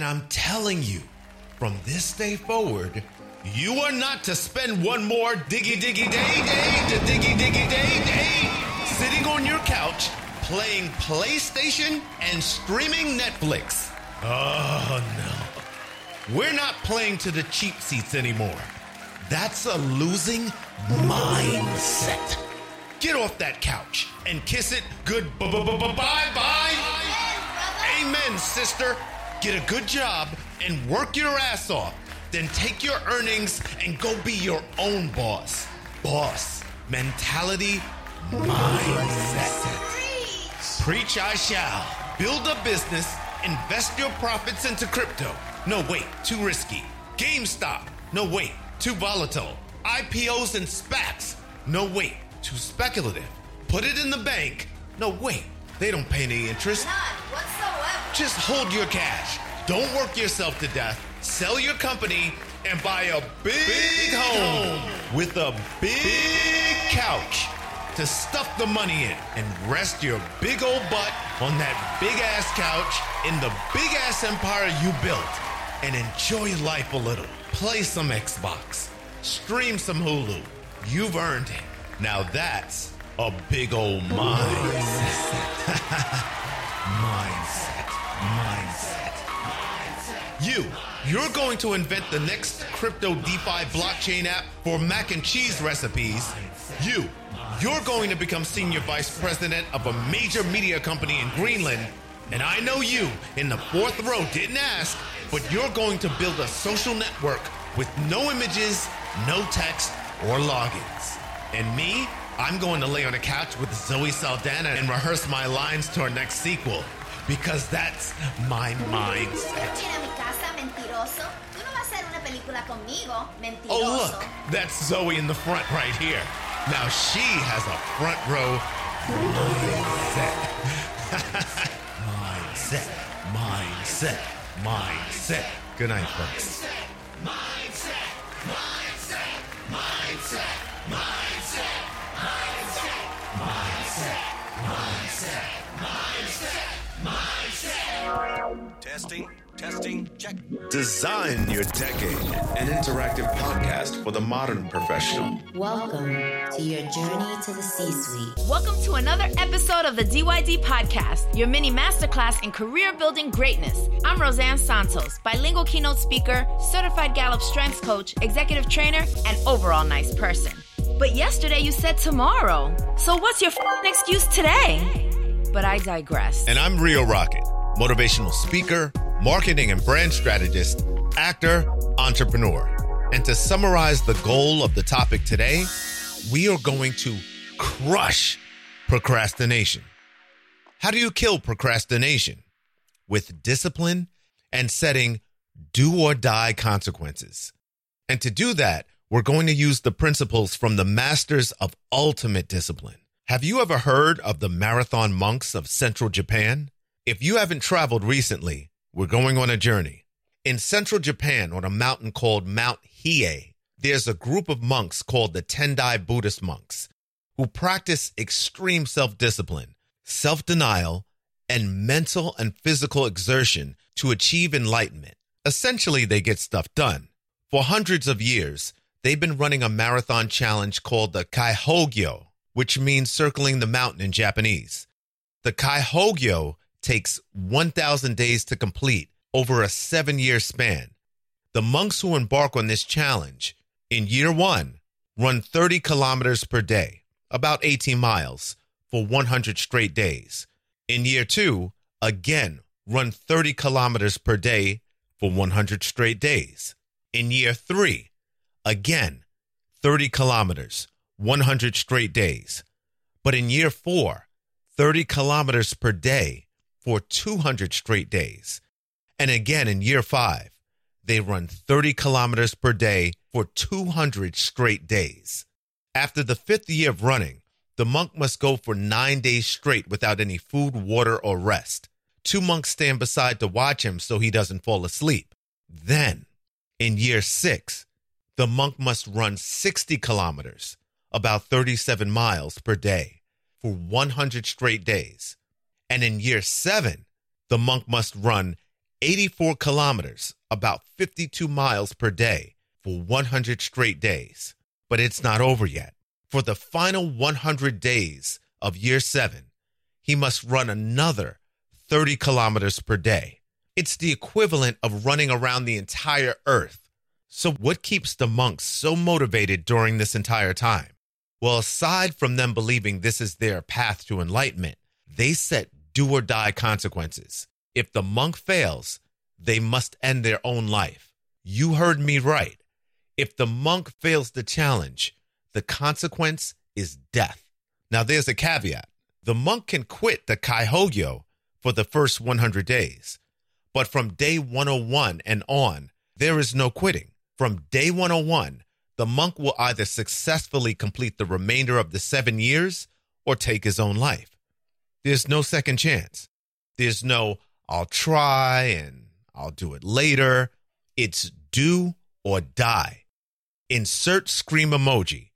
And I'm telling you, from this day forward, you are not to spend one more diggy diggy day day to diggy diggy day day sitting on your couch playing PlayStation and streaming Netflix. Oh no. We're not playing to the cheap seats anymore. That's a losing mindset. Get off that couch and kiss it good bye bye. Amen, sister. Get a good job and work your ass off. Then take your earnings and go be your own boss. Boss mentality, mindset. Preach I shall. Build a business, invest your profits into crypto. No, wait, too risky. GameStop. No, wait, too volatile. IPOs and SPACs. No, wait, too speculative. Put it in the bank. No, wait, they don't pay any interest. Just hold your cash. Don't work yourself to death. Sell your company and buy a big, big home with a big big couch to stuff the money in and rest your big old butt on that big ass couch in the big ass empire you built and enjoy life a little. Play some Xbox, stream some Hulu. You've earned it. Now that's a big old mindset. Mindset. You, you're going to invent the next crypto DeFi blockchain app for mac and cheese recipes. You, you're going to become senior vice president of a major media company in Greenland. And I know you in the fourth row didn't ask, but you're going to build a social network with no images, no text, or logins. And me, I'm going to lay on a couch with Zoe Saldana and rehearse my lines to our next sequel. Because that's my mindset. Viene a mi casa, mentiroso. Tú no vas a hacer una película conmigo, mentiroso. Oh, look, that's Zoe in the front right here. Now she has a front row mindset. mindset, mindset, mindset. Good night, folks. Testing, testing, check. Design your decade, an interactive podcast for the modern professional. Welcome to your journey to the C suite. Welcome to another episode of the DYD Podcast, your mini masterclass in career building greatness. I'm Roseanne Santos, bilingual keynote speaker, certified Gallup strengths coach, executive trainer, and overall nice person. But yesterday you said tomorrow. So what's your f***ing excuse today? But I digress. And I'm Rio Rocket, motivational speaker, marketing and brand strategist, actor, entrepreneur. And to summarize the goal of the topic today, we are going to crush procrastination. How do you kill procrastination? With discipline and setting do or die consequences. And to do that, we're going to use the principles from the masters of ultimate discipline. Have you ever heard of the marathon monks of central Japan? If you haven't traveled recently, we're going on a journey. In central Japan, on a mountain called Mount Hiei, there's a group of monks called the Tendai Buddhist monks who practice extreme self discipline, self denial, and mental and physical exertion to achieve enlightenment. Essentially, they get stuff done. For hundreds of years, they've been running a marathon challenge called the Kaihogyo, which means circling the mountain in Japanese. The Kaihogyo takes 1,000 days to complete over a seven year span. The monks who embark on this challenge in year one run 30 kilometers per day, about 18 miles, for 100 straight days. In year two, again, run 30 kilometers per day for 100 straight days. In year three, again, 30 kilometers, 100 straight days. But in year four, 30 kilometers per day for 200 straight days. And again in year five, they run 30 kilometers per day for 200 straight days. After the fifth year of running, the monk must go for nine days straight without any food, water, or rest. Two monks stand beside to watch him so he doesn't fall asleep. Then, in year six, the monk must run 60 kilometers, about 37 miles per day, for 100 straight days. And in year seven, the monk must run 84 kilometers, about 52 miles per day, for 100 straight days. But it's not over yet. For the final 100 days of year seven, he must run another 30 kilometers per day. It's the equivalent of running around the entire earth. So, what keeps the monks so motivated during this entire time? Well, aside from them believing this is their path to enlightenment, they set do or die consequences. If the monk fails, they must end their own life. You heard me right. If the monk fails the challenge, the consequence is death. Now, there's a caveat. The monk can quit the Kaihogyo for the first 100 days, but from day 101 and on, there is no quitting. From day 101, the monk will either successfully complete the remainder of the seven years or take his own life. There's no second chance. There's no, I'll try and I'll do it later. It's do or die. Insert scream emoji.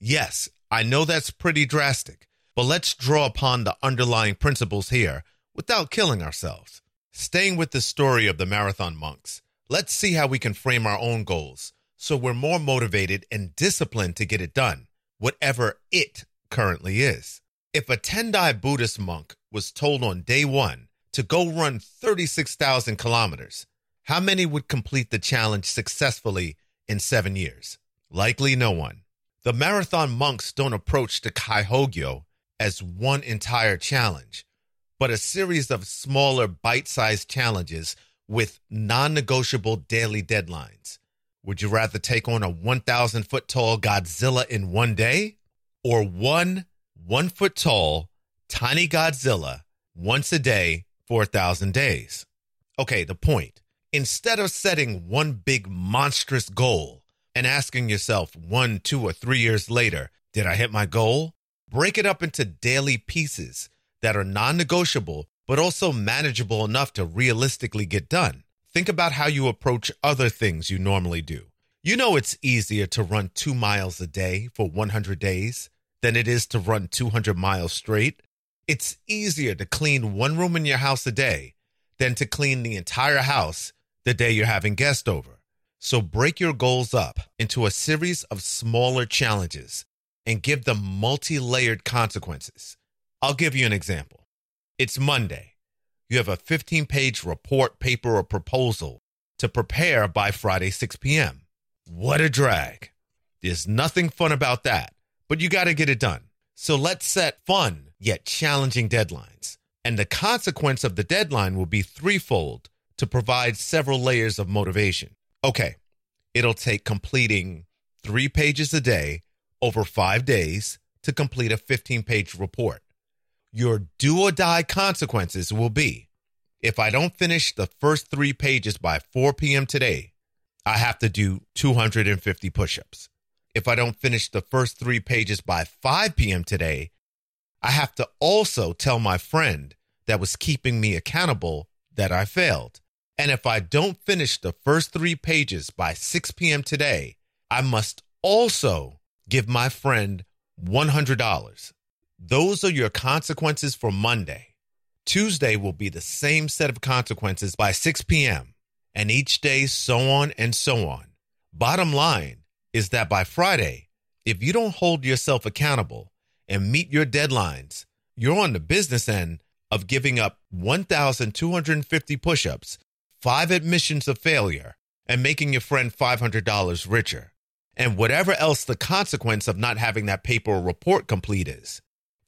Yes, I know that's pretty drastic, but let's draw upon the underlying principles here without killing ourselves. Staying with the story of the marathon monks, let's see how we can frame our own goals so we're more motivated and disciplined to get it done, whatever it currently is. If a Tendai Buddhist monk was told on day one to go run 36,000 kilometers, how many would complete the challenge successfully in seven years? Likely no one. The marathon monks don't approach the Kaihogyo as one entire challenge, but a series of smaller bite sized challenges with non negotiable daily deadlines. Would you rather take on a 1,000 foot tall Godzilla in one day or one one foot tall tiny Godzilla once a day for a thousand days? Okay, the point. Instead of setting one big monstrous goal and asking yourself one, two, or three years later, did I hit my goal? Break it up into daily pieces that are non negotiable, but also manageable enough to realistically get done. Think about how you approach other things you normally do. You know, it's easier to run two miles a day for 100 days than it is to run 200 miles straight. It's easier to clean one room in your house a day than to clean the entire house the day you're having guests over. So break your goals up into a series of smaller challenges and give them multi layered consequences. I'll give you an example. It's Monday. You have a 15 page report, paper, or proposal to prepare by Friday, 6 p.m. What a drag. There's nothing fun about that, but you got to get it done. So let's set fun yet challenging deadlines. And the consequence of the deadline will be threefold to provide several layers of motivation. Okay, it'll take completing three pages a day over five days to complete a 15 page report. Your do or die consequences will be if I don't finish the first three pages by 4 p.m. today, I have to do 250 push ups. If I don't finish the first three pages by 5 p.m. today, I have to also tell my friend that was keeping me accountable that I failed. And if I don't finish the first three pages by 6 p.m. today, I must also give my friend $100. Those are your consequences for Monday. Tuesday will be the same set of consequences by 6 p.m., and each day, so on and so on. Bottom line is that by Friday, if you don't hold yourself accountable and meet your deadlines, you're on the business end of giving up 1,250 push ups, five admissions of failure, and making your friend $500 richer. And whatever else the consequence of not having that paper or report complete is.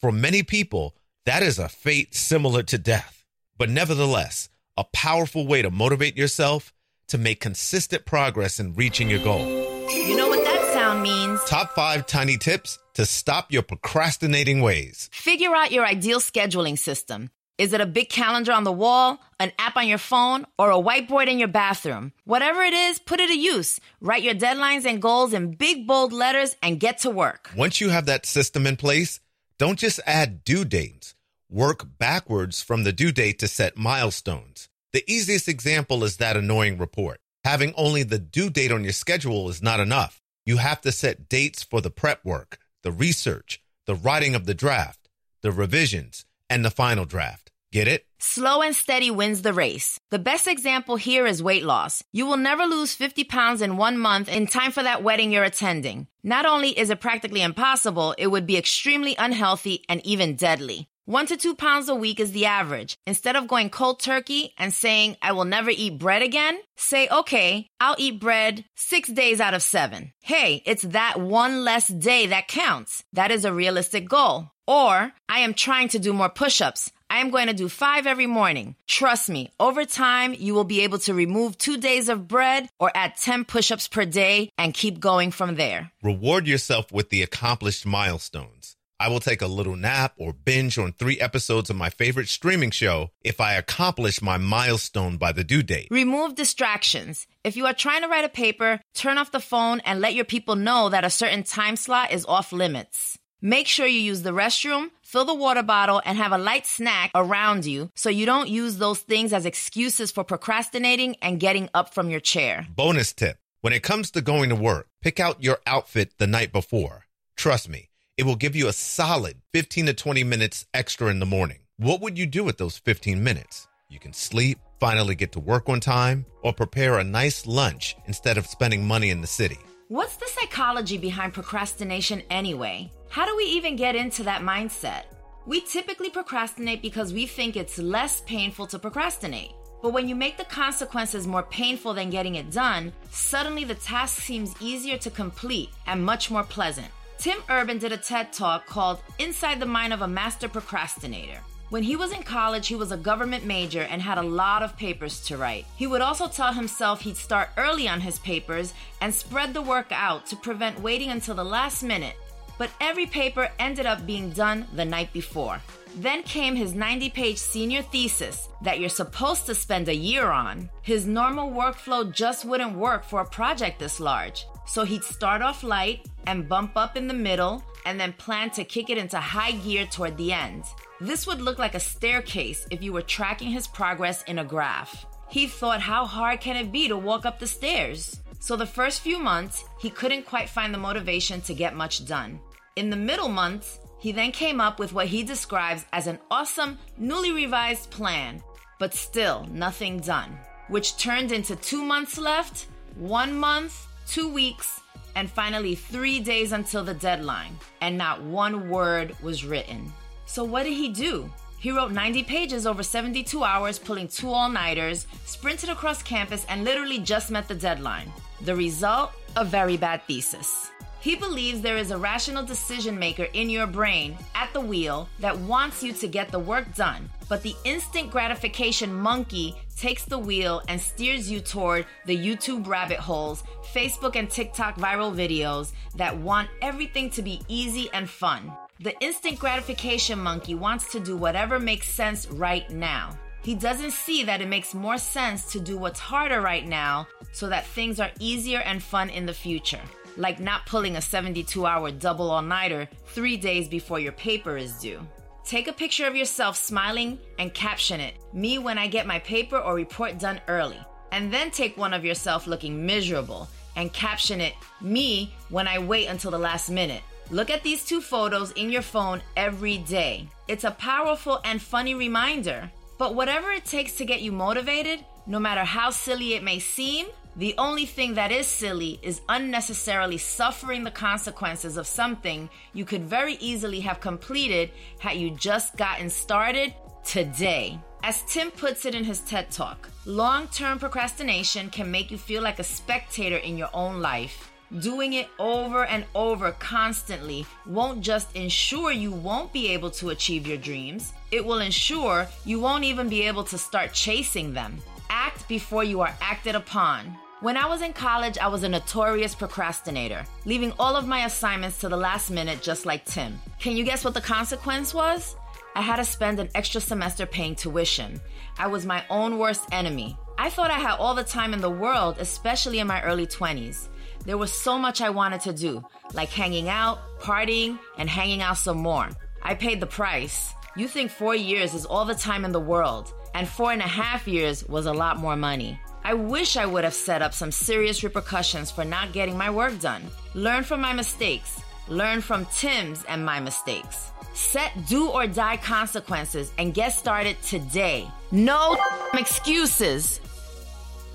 For many people, that is a fate similar to death, but nevertheless, a powerful way to motivate yourself to make consistent progress in reaching your goal. You know what that sound means? Top five tiny tips to stop your procrastinating ways. Figure out your ideal scheduling system. Is it a big calendar on the wall, an app on your phone, or a whiteboard in your bathroom? Whatever it is, put it to use. Write your deadlines and goals in big, bold letters and get to work. Once you have that system in place, don't just add due dates. Work backwards from the due date to set milestones. The easiest example is that annoying report. Having only the due date on your schedule is not enough. You have to set dates for the prep work, the research, the writing of the draft, the revisions, and the final draft. Get it? Slow and steady wins the race. The best example here is weight loss. You will never lose 50 pounds in one month in time for that wedding you're attending. Not only is it practically impossible, it would be extremely unhealthy and even deadly. One to two pounds a week is the average. Instead of going cold turkey and saying, I will never eat bread again, say, okay, I'll eat bread six days out of seven. Hey, it's that one less day that counts. That is a realistic goal. Or, I am trying to do more push ups. I am going to do five every morning. Trust me, over time, you will be able to remove two days of bread or add 10 push ups per day and keep going from there. Reward yourself with the accomplished milestones. I will take a little nap or binge on three episodes of my favorite streaming show if I accomplish my milestone by the due date. Remove distractions. If you are trying to write a paper, turn off the phone and let your people know that a certain time slot is off limits. Make sure you use the restroom, fill the water bottle, and have a light snack around you so you don't use those things as excuses for procrastinating and getting up from your chair. Bonus tip when it comes to going to work, pick out your outfit the night before. Trust me, it will give you a solid 15 to 20 minutes extra in the morning. What would you do with those 15 minutes? You can sleep, finally get to work on time, or prepare a nice lunch instead of spending money in the city. What's the psychology behind procrastination anyway? How do we even get into that mindset? We typically procrastinate because we think it's less painful to procrastinate. But when you make the consequences more painful than getting it done, suddenly the task seems easier to complete and much more pleasant. Tim Urban did a TED talk called Inside the Mind of a Master Procrastinator. When he was in college, he was a government major and had a lot of papers to write. He would also tell himself he'd start early on his papers and spread the work out to prevent waiting until the last minute but every paper ended up being done the night before. Then came his 90 page senior thesis that you're supposed to spend a year on. His normal workflow just wouldn't work for a project this large. So he'd start off light and bump up in the middle and then plan to kick it into high gear toward the end. This would look like a staircase if you were tracking his progress in a graph. He thought, how hard can it be to walk up the stairs? So the first few months, he couldn't quite find the motivation to get much done. In the middle months, he then came up with what he describes as an awesome, newly revised plan, but still nothing done, which turned into two months left, one month, two weeks, and finally three days until the deadline, and not one word was written. So, what did he do? He wrote 90 pages over 72 hours, pulling two all nighters, sprinted across campus, and literally just met the deadline. The result? A very bad thesis. He believes there is a rational decision maker in your brain at the wheel that wants you to get the work done, but the instant gratification monkey takes the wheel and steers you toward the YouTube rabbit holes, Facebook and TikTok viral videos that want everything to be easy and fun. The instant gratification monkey wants to do whatever makes sense right now. He doesn't see that it makes more sense to do what's harder right now so that things are easier and fun in the future. Like not pulling a 72 hour double all nighter three days before your paper is due. Take a picture of yourself smiling and caption it, me when I get my paper or report done early. And then take one of yourself looking miserable and caption it, me when I wait until the last minute. Look at these two photos in your phone every day. It's a powerful and funny reminder. But whatever it takes to get you motivated, no matter how silly it may seem, the only thing that is silly is unnecessarily suffering the consequences of something you could very easily have completed had you just gotten started today. As Tim puts it in his TED Talk, long term procrastination can make you feel like a spectator in your own life. Doing it over and over constantly won't just ensure you won't be able to achieve your dreams, it will ensure you won't even be able to start chasing them. Act before you are acted upon. When I was in college, I was a notorious procrastinator, leaving all of my assignments to the last minute just like Tim. Can you guess what the consequence was? I had to spend an extra semester paying tuition. I was my own worst enemy. I thought I had all the time in the world, especially in my early 20s. There was so much I wanted to do, like hanging out, partying, and hanging out some more. I paid the price. You think four years is all the time in the world, and four and a half years was a lot more money. I wish I would have set up some serious repercussions for not getting my work done. Learn from my mistakes. Learn from Tim's and my mistakes. Set do or die consequences and get started today. No excuses.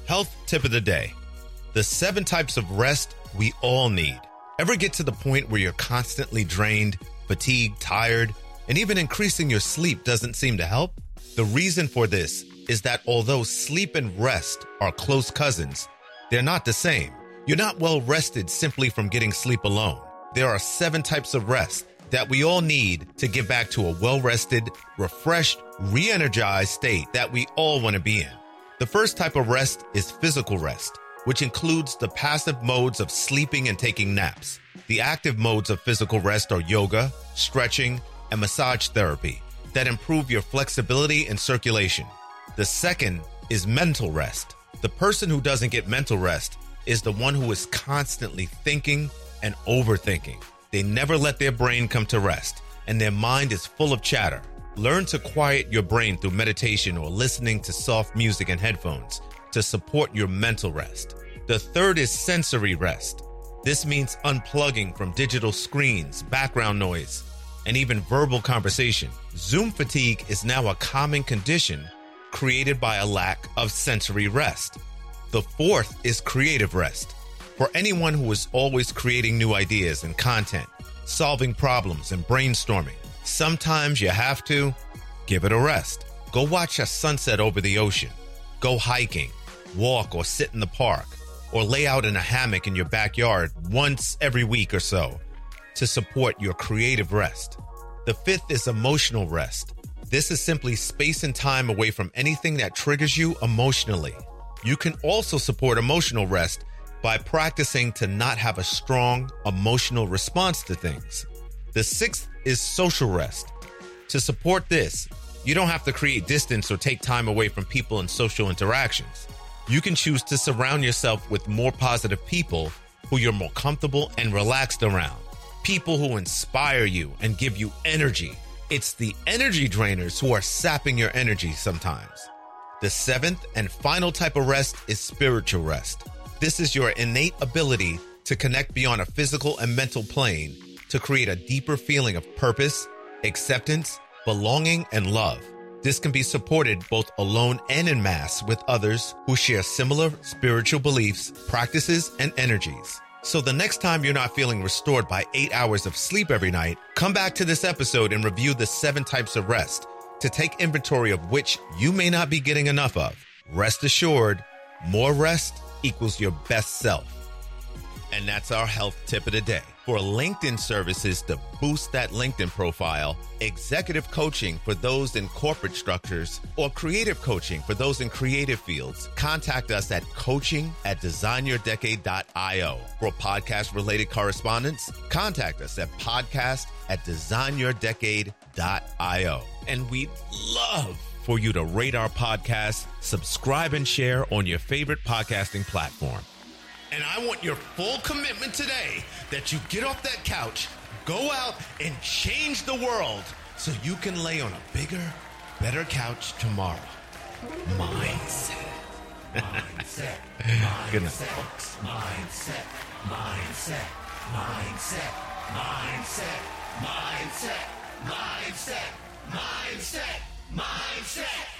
Health tip of the day the seven types of rest we all need. Ever get to the point where you're constantly drained, fatigued, tired, and even increasing your sleep doesn't seem to help? The reason for this is that although sleep and rest are close cousins, they're not the same. You're not well rested simply from getting sleep alone. There are seven types of rest that we all need to get back to a well rested, refreshed, re energized state that we all want to be in. The first type of rest is physical rest, which includes the passive modes of sleeping and taking naps. The active modes of physical rest are yoga, stretching, and massage therapy that improve your flexibility and circulation. The second is mental rest. The person who doesn't get mental rest is the one who is constantly thinking and overthinking. They never let their brain come to rest, and their mind is full of chatter. Learn to quiet your brain through meditation or listening to soft music and headphones to support your mental rest. The third is sensory rest. This means unplugging from digital screens, background noise, and even verbal conversation. Zoom fatigue is now a common condition created by a lack of sensory rest. The fourth is creative rest. For anyone who is always creating new ideas and content, solving problems and brainstorming, sometimes you have to give it a rest. Go watch a sunset over the ocean. Go hiking, walk or sit in the park, or lay out in a hammock in your backyard once every week or so to support your creative rest. The fifth is emotional rest. This is simply space and time away from anything that triggers you emotionally. You can also support emotional rest by practicing to not have a strong emotional response to things. The sixth is social rest. To support this, you don't have to create distance or take time away from people and social interactions. You can choose to surround yourself with more positive people who you're more comfortable and relaxed around. People who inspire you and give you energy. It's the energy drainers who are sapping your energy sometimes. The seventh and final type of rest is spiritual rest. This is your innate ability to connect beyond a physical and mental plane to create a deeper feeling of purpose, acceptance, belonging, and love. This can be supported both alone and in mass with others who share similar spiritual beliefs, practices, and energies. So the next time you're not feeling restored by eight hours of sleep every night, come back to this episode and review the seven types of rest to take inventory of which you may not be getting enough of. Rest assured, more rest equals your best self. And that's our health tip of the day. For LinkedIn services to boost that LinkedIn profile, executive coaching for those in corporate structures, or creative coaching for those in creative fields, contact us at coaching at designyourdecade.io. For podcast related correspondence, contact us at podcast at designyourdecade.io. And we'd love for you to rate our podcast, subscribe, and share on your favorite podcasting platform. And I want your full commitment today that you get off that couch, go out, and change the world so you can lay on a bigger, better couch tomorrow. Mindset. Mindset. Good night. Mindset. Mindset. Mindset. Mindset. Mindset. Mindset. Mindset. Mindset.